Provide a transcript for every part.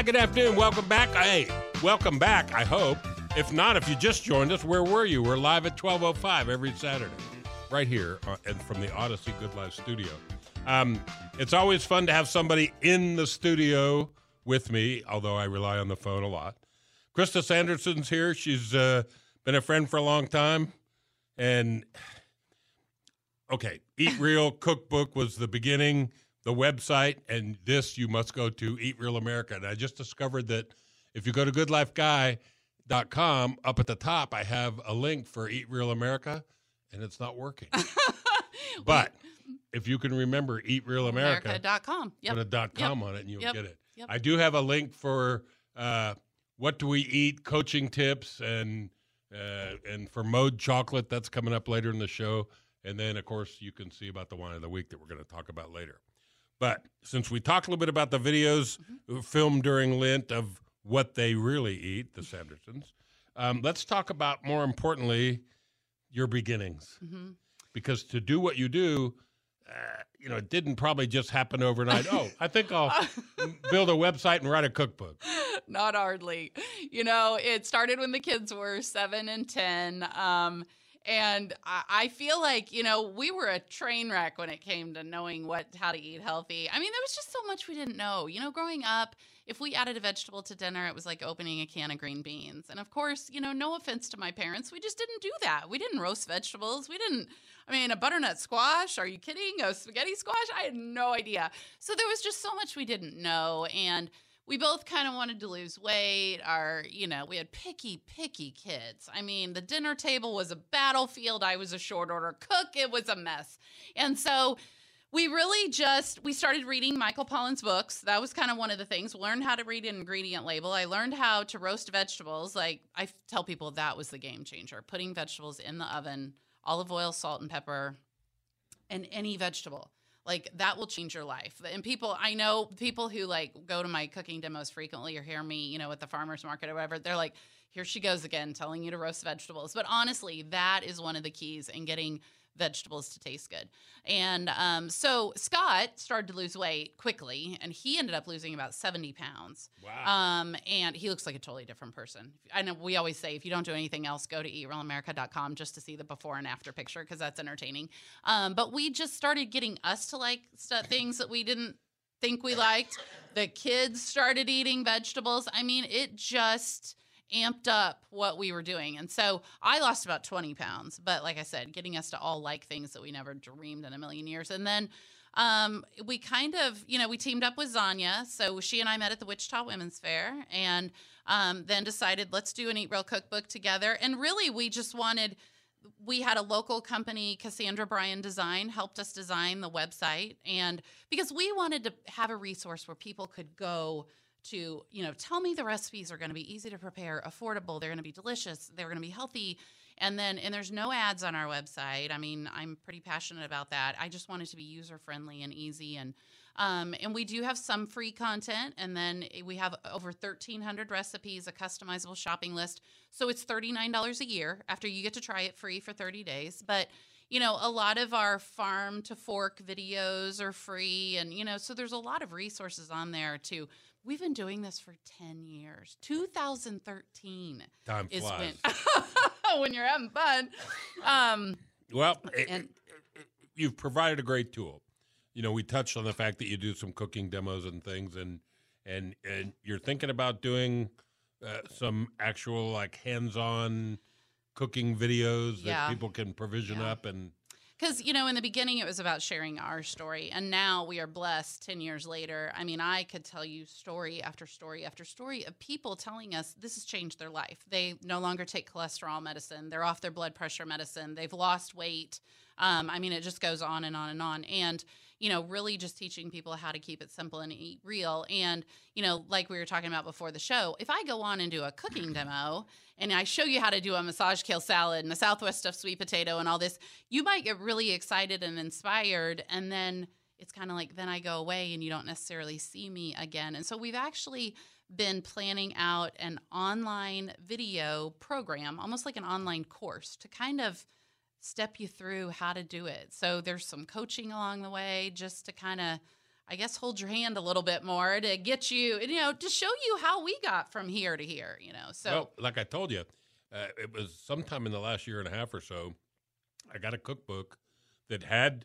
Hi, good afternoon. Welcome back. Hey, welcome back, I hope. If not, if you just joined us, where were you? We're live at 12.05 every Saturday, right here uh, and from the Odyssey Good Life studio. Um, it's always fun to have somebody in the studio with me, although I rely on the phone a lot. Krista Sanderson's here. She's uh, been a friend for a long time. And, okay, Eat Real Cookbook was the beginning the website, and this you must go to Eat Real America. And I just discovered that if you go to goodlifeguy.com, up at the top, I have a link for Eat Real America, and it's not working. but if you can remember Eat Real America, America.com. Yep. put a dot com Yep. on it, and you'll Yep. get it. Yep. I do have a link for uh, what do we eat, coaching tips, and uh, and for Mode Chocolate. That's coming up later in the show. And then, of course, you can see about the wine of the week that we're going to talk about later. But since we talked a little bit about the videos Mm-hmm. filmed during Lent of what they really eat, the Sandersons, um, let's talk about more importantly your beginnings. Mhm. Because to do what you do, uh, you know, it didn't probably just happen overnight. oh, I think I'll build a website and write a cookbook. Not hardly. You know, it started when the kids were seven and 10. Um, and I, I feel like, you know, we were a train wreck when it came to knowing what how to eat healthy. I mean, there was just so much we didn't know. You know, growing up, if we added a vegetable to dinner, it was like opening a can of green beans. And of course, you know, no offense to my parents, we just didn't do that. We didn't roast vegetables. We didn't, I mean, a butternut squash. Are you kidding? A spaghetti squash? I had no idea. So there was just so much we didn't know. And we both kind of wanted to lose weight. Our, you know, we had picky, picky kids. I mean, the dinner table was a battlefield. I was a short order cook. It was a mess. And so we really just we started reading Michael Pollan's books. That was kind of one of the things. Learned how to read an ingredient label. I learned how to roast vegetables. Like I tell people that was the game changer. Putting vegetables in the oven, olive oil, salt and pepper, and any vegetable. Like that will change your life. And people, I know people who like go to my cooking demos frequently or hear me, you know, at the farmer's market or whatever, they're like, here she goes again, telling you to roast vegetables. But honestly, that is one of the keys in getting vegetables to taste good. And um, so Scott started to lose weight quickly, and he ended up losing about 70 pounds. Wow. Um, and he looks like a totally different person. I know we always say if you don't do anything else, go to eatrealamerica.com just to see the before and after picture because that's entertaining. Um, but we just started getting us to like stu things that we didn't think we liked. The kids started eating vegetables. I mean, it just amped up what we were doing. And so I lost about 20 pounds. But like I said, getting us to all like things that we never dreamed in a million years. And then um, we kind of, you know, we teamed up with Zanya. So she and I met at the Wichita Women's Fair and um, then decided let's do an Eat Real cookbook together. And really, we just wanted, we had a local company, Cassandra Bryan Design, helped us design the website. And because we wanted to have a resource where people could go to, you know, tell me the recipes are going to be easy to prepare, affordable, they're going to be delicious, they're going to be healthy. And then, and there's no ads on our website. I mean, I'm pretty passionate about that. I just want it to be user friendly and easy. And, um, and we do have some free content. And then we have over 1,300 recipes, a customizable shopping list. So it's $39 a year after you get to try it free for 30 days. But you know, a lot of our farm to fork videos are free. And, you know, so there's a lot of resources on there to We've been doing this for 10 years. 2013 Time is flies. when when you're having fun. Um, Well, it- and you've provided a great tool. You know, we touched on the fact that you do some cooking demos and things, and and and you're thinking about doing uh, some actual like hands-on cooking videos that Yeah. people can provision Yeah. up and Because, you know, in the beginning, it was about sharing our story. And now we are blessed 10 years later. I mean, I could tell you story after story after story of people telling us this has changed their life. They no longer take cholesterol medicine, they're off their blood pressure medicine, they've lost weight. Um, I mean, it just goes on and on and on. And, you know, really just teaching people how to keep it simple and eat real. And, you know, like we were talking about before the show, if I go on and do a cooking demo and I show you how to do a massage kale salad and a Southwest stuffed sweet potato and all this, you might get really excited and inspired. And then it's kind of like, then I go away and you don't necessarily see me again. And so we've actually been planning out an online video program, almost like an online course to kind of step you through how to do it. So there's some coaching along the way just to kind of I guess hold your hand a little bit more to get you, you know, to show you how we got from here to here, you know. So well, like I told you, uh, it was sometime in the last year and a half or so. I got a cookbook that had.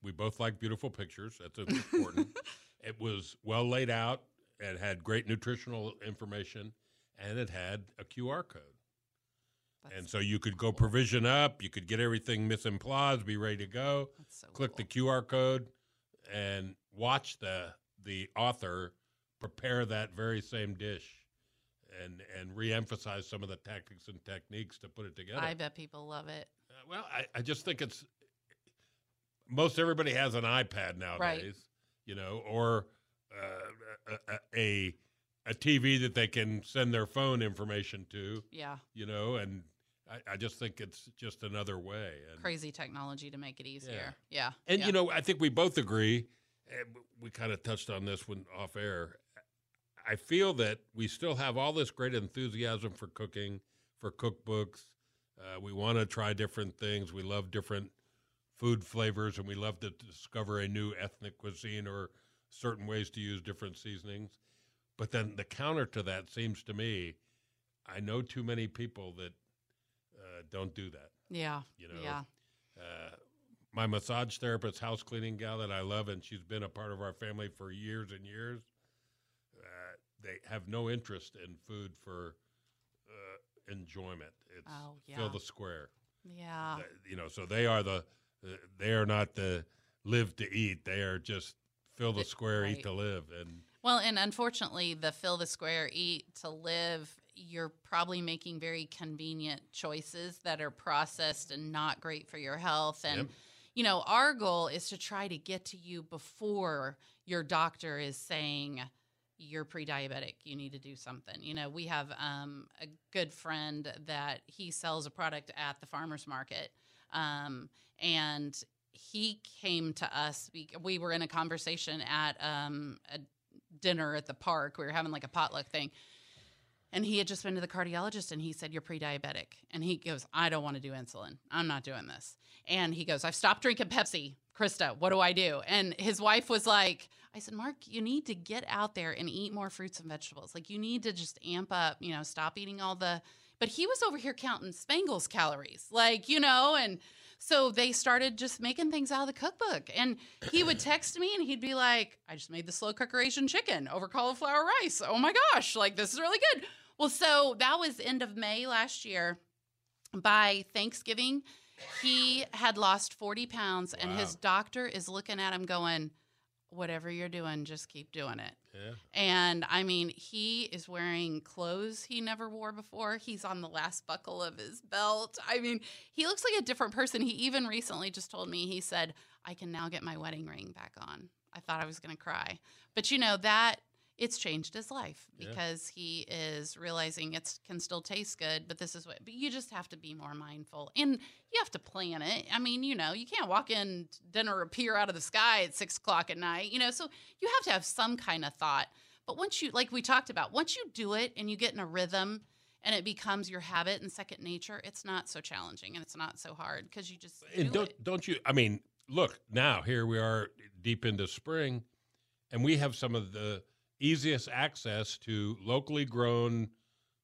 We both like beautiful pictures. That's important. it was well laid out. It had great nutritional information, and it had a QR code. That's, And so you could go provision up. You could get everything mise en place, be ready to go. so Click cool. the QR code, and watch the the author prepare that very same dish, and and reemphasize some of the tactics and techniques to put it together. I bet people love it. Uh, well, I, I just think it's most everybody has an iPad nowadays, you know, or uh, a, a- a a TV that they can send their phone information to, Yeah. you know, and I, I just think it's just another way. And, Crazy technology to make it easier. Yeah. and yeah. you know, I think we both agree. And we kind of touched on this when off air. I feel that we still have all this great enthusiasm for cooking, for cookbooks. Uh, we want to try different things. We love different food flavors, and we love to discover a new ethnic cuisine or certain ways to use different seasonings. But then the counter to that seems to me, I know too many people that uh, don't do that. yeah. You know, Yeah. uh, my massage therapist, house cleaning gal that I love, and she's been a part of our family for years and years. Uh, they have no interest in food for uh, enjoyment. It's Oh, fill the square. Yeah. You know, so they are the uh, they are not the live to eat. They are just fill the square, eat to live, and Well, and unfortunately, the fill the square, eat to live, you're probably making very convenient choices that are processed and not great for your health. And, Yep. you know, our goal is to try to get to you before your doctor is saying, you're pre-diabetic you need to do something you know we have um, a good friend that he sells a product at the farmers market um, and he came to us we, we were in a conversation at um, a dinner at the park we were having like a potluck thing and he had just been to the cardiologist and he said you're pre-diabetic and he goes i don't want to do insulin i'm not doing this and he goes i've stopped drinking pepsi krista what do i do and his wife was like i said mark you need to get out there and eat more fruits and vegetables like you need to just amp up you know stop eating all the but he was over here counting spangles calories like you know and so they started just making things out of the cookbook. And he would text me and he'd be like, I just made the slow cooker Asian chicken over cauliflower rice. Oh my gosh, like this is really good. Well, so that was end of May last year. By Thanksgiving, he had lost 40 pounds, and his doctor is looking at him going, Whatever you're doing, just keep doing it. yeah, And I mean, he is wearing clothes he never wore before. He's on the last buckle of his belt. I mean, he looks like a different person. He even recently just told me, he said, I can now get my wedding ring back on. I thought I was going to cry. But you know, that it's changed his life Yeah. because he is realizing it can still taste good, but this is what, but you just have to be more mindful and you have to plan it. I mean, you know, you can't walk in dinner appear out of the sky at six o'clock at night, you know, so you have to have some kind of thought. But once you, like we talked about, once you do it and you get in a rhythm and it becomes your habit and second nature, it's not so challenging and it's not so hard because you just and do don't don't you? I mean, look now. Here we are, deep into spring, and we have some of the easiest access to locally grown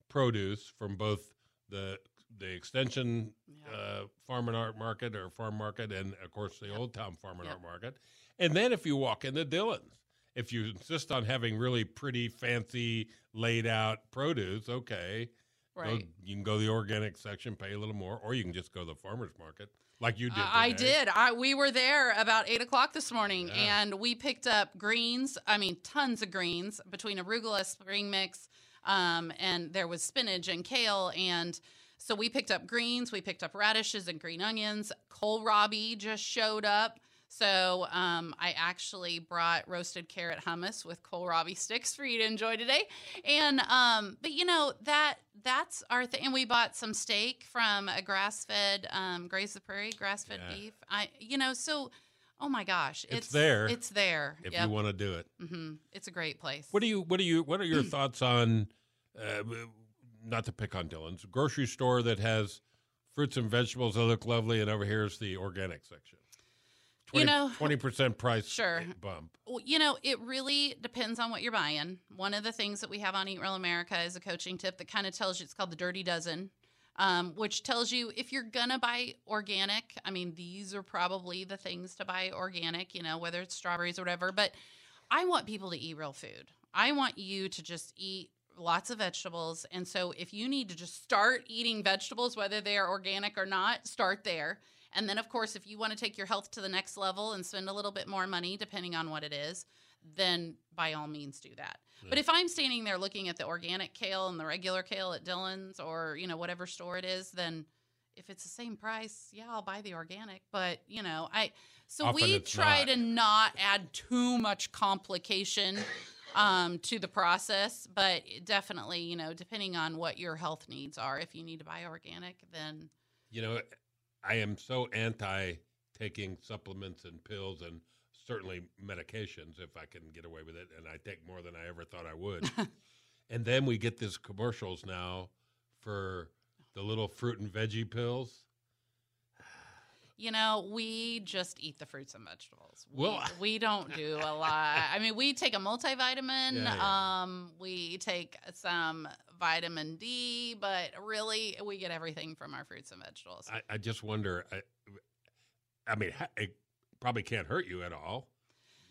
produce from both the the extension Yeah. uh, farm and art market or farm market, and of course the old town farm and Yep. art market. And then if you walk into Dillon's, if you insist on having really pretty, fancy, laid out produce, okay, go- you can go to the organic section, pay a little more, or you can just go to the farmers market like you did. I I did. I we were there about eight o'clock this morning, Yeah. and we picked up greens. I mean, tons of greens between arugula, spring mix, um, and there was spinach and kale, and so we picked up greens. We picked up radishes and green onions. Kohlrabi just showed up. So um, I actually brought roasted carrot hummus with kohlrabi sticks for you to enjoy today. And um, but you know that that's our thing. And we bought some steak from a grass-fed um, Graze the Prairie grass-fed Yeah. beef. I you know so oh my gosh, It's there It's there. if Yep. you want to do it. hmm It's a great place. What do you? What do you? What are your thoughts on? Uh, not to pick on Dillon's grocery store that has fruits and vegetables that look lovely, and over here's the organic section. You know- twenty percent price Sure. bump. Well, you know, it really depends on what you're buying. One of the things that we have on Eat Real America is a coaching tip that kind of tells you it's called the Dirty Dozen, um, which tells you if you're gonna buy organic. I mean, these are probably the things to buy organic. You know, whether it's strawberries or whatever. But I want people to eat real food. I want you to just eat lots of vegetables. And so if you need to just start eating vegetables, whether they are organic or not, start there. And then, of course, if you want to take your health to the next level and spend a little bit more money, depending on what it is, then by all means do that. But if I'm standing there looking at the organic kale and the regular kale at Dillon's or, you know, whatever store it is, then if it's the same price, yeah, I'll buy the organic. But, you know, I, so Often we try not. to not add too much complication um, to the process, but definitely, you know, depending on what your health needs are, if you need to buy organic, then You know, I am so anti taking supplements and pills and certainly medications if I can get away with it, and I take more than I ever thought I would. and then we get these commercials now for the little fruit and veggie pills. You know, we just eat the fruits and vegetables. We, Well- we don't do a lot. I mean, we take a multivitamin. Yeah, yeah. Um, we take some vitamin D, but really, we get everything from our fruits and vegetables. I, I just wonder. I, I mean, it probably can't hurt you at all.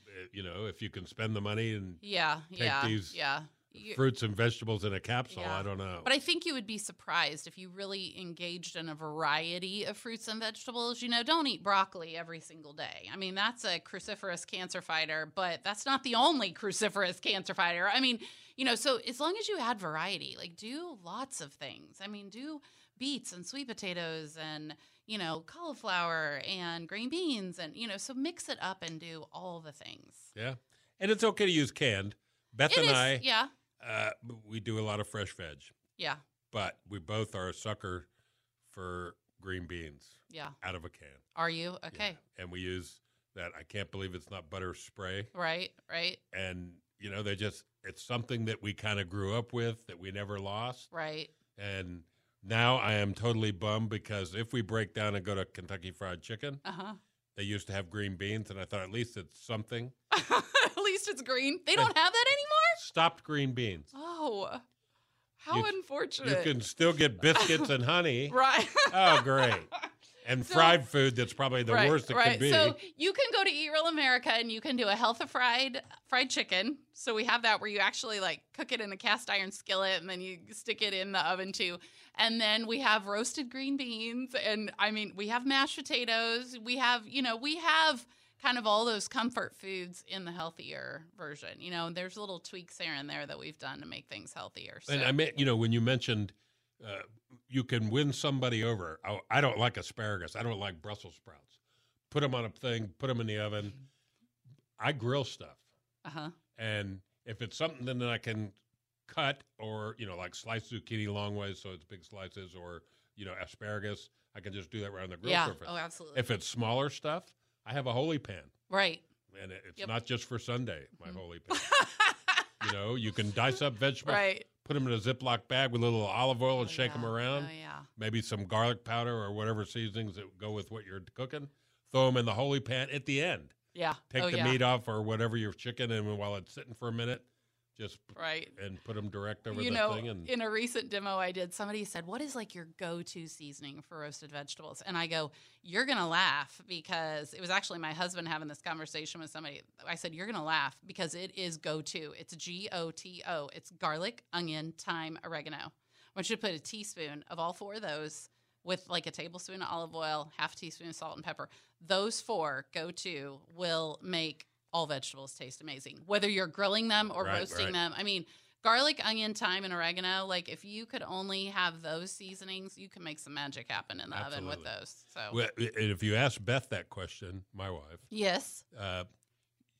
uh, You know, if you can spend the money and yeah, take yeah, these yeah. You- fruits and vegetables in a capsule, Yeah. I don't know. But I think you would be surprised if you really engaged in a variety of fruits and vegetables. You know, don't eat broccoli every single day. I mean, that's a cruciferous cancer fighter, but that's not the only cruciferous cancer fighter. I mean, you know, so as long as you add variety, like do lots of things. I mean, do beets and sweet potatoes and, you know, cauliflower and green beans and, you know, so mix it up and do all the things. yeah, and it's okay to use canned. Beth It and is- I, yeah, uh, we do a lot of fresh veg, yeah, but we both are a sucker for green beans yeah. out of a can. Are you? Yeah. Okay. and we use that. I can't believe it's not butter spray, Right, right, and you know they just it's something that we kind of grew up with that we never lost. right. And now I am totally bummed because if we break down and go to Kentucky Fried Chicken, Uh huh. they used to have green beans, and I thought at least it's something. At least it's green. They don't have that anymore. Stopped green beans. Oh, how You- unfortunate. You can still get biscuits and honey. right. Oh, great. And So- fried food that's probably the right, worst it right. could be. So you can go to Eat Real America and you can do a health of fried fried chicken. So we have that where you actually like cook it in a cast iron skillet and then you stick it in the oven too. And then we have roasted green beans and I mean we have mashed potatoes. We have you know we have kind of all those comfort foods in the healthier version. You know there's little tweaks here and there that we've done to make things healthier. So. And I mean, you know, when you mentioned uh, you can win somebody over, I, I don't like asparagus. I don't like Brussels sprouts. Put them on a thing, put them in the oven. I grill stuff. uh huh. And if it's something then I can cut or, you know, like slice zucchini long ways so it's big slices or, you know, asparagus, I can just do that right on the grill Yeah. surface. Oh, absolutely. If it's smaller stuff, I have a holy pan. right. And it- it's Yep. not just for Sunday, my Mhm. holy pan. you know, you can dice up vegetables, right. put them in a Ziploc bag with a little olive oil and Oh, shake yeah. them around. Oh yeah. Maybe some garlic powder or whatever seasonings that go with what you're cooking. Throw them in the holy pan at the end. Yeah. Take oh, the yeah. meat off or whatever your chicken, and while it's sitting for a minute, just Right. and put them direct over you the know, thing. And in a recent demo I did, somebody said, "What is like your go-to seasoning for roasted vegetables?" And I go, "You're gonna laugh because it was actually my husband having this conversation with somebody. I said, "You're gonna laugh because it is go-to. It's G O T O. It's garlic, onion, thyme, oregano. I want you to put a teaspoon of all four of those." With like a tablespoon of olive oil, half a teaspoon of salt and pepper. Those four go to will make all vegetables taste amazing. Whether you're grilling them or Right, roasting right. them. I mean, garlic, onion, thyme, and oregano. Like if you could only have those seasonings, you can make some magic happen in the oven with those. So Well, and if you ask Beth that question, my wife, yes, uh,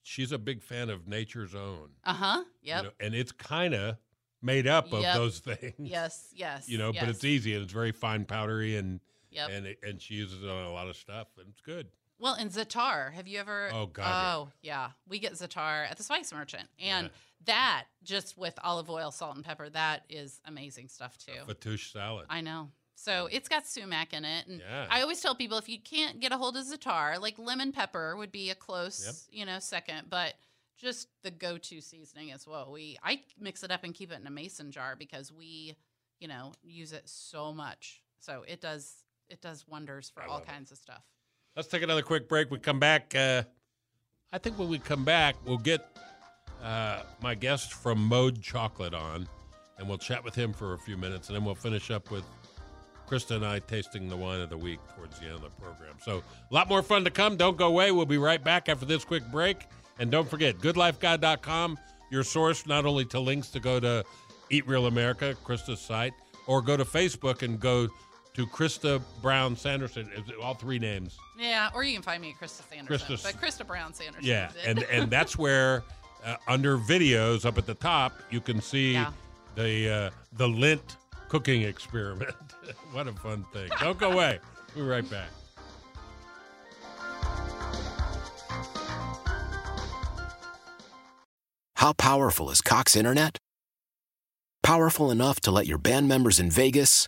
she's a big fan of Nature's Own. uh huh, you yep, know, and it's kind of made up of Yep. those things. yes, yes. You know, but it's easy and it's very fine powdery and Yep. and it, and she uses it on a lot of stuff and it's good. Well, and Zatar. Have you ever? Oh, God, yeah. Oh yeah, we get Zatar at the Spice Merchant, and Yeah. that just with olive oil, salt, and pepper, that is amazing stuff too. Fattoush salad. I know. So it's got sumac in it, and Yeah. I always tell people if you can't get a hold of Zatar, like lemon pepper would be a close, Yep. you know, second. But just the go-to seasoning as well. We I mix it up and keep it in a mason jar because we, you know, use it so much. So it does it does wonders for I all love it. kinds of stuff. Let's take another quick break. We come back. Uh, I think when we come back, we'll get uh, my guest from Mode Chocolate on, and we'll chat with him for a few minutes, and then we'll finish up with Krista and I tasting the wine of the week towards the end of the program. So a lot more fun to come. Don't go away. We'll be right back after this quick break. And don't forget, goodlifeguy.com, your source not only to links to go to Eat Real America, Krista's site, or go to Facebook and go to Krista Brown Sanderson. All three names. Yeah, or you can find me at Krista Sanderson, Krista- but Krista Brown Sanderson. Yeah, is it. and and that's where uh, under videos up at the top you can see Yeah. the uh, the Lent cooking experiment. what a fun thing! Don't go away. We'll be right back. How powerful is Cox Internet? Powerful enough to let your band members in Vegas,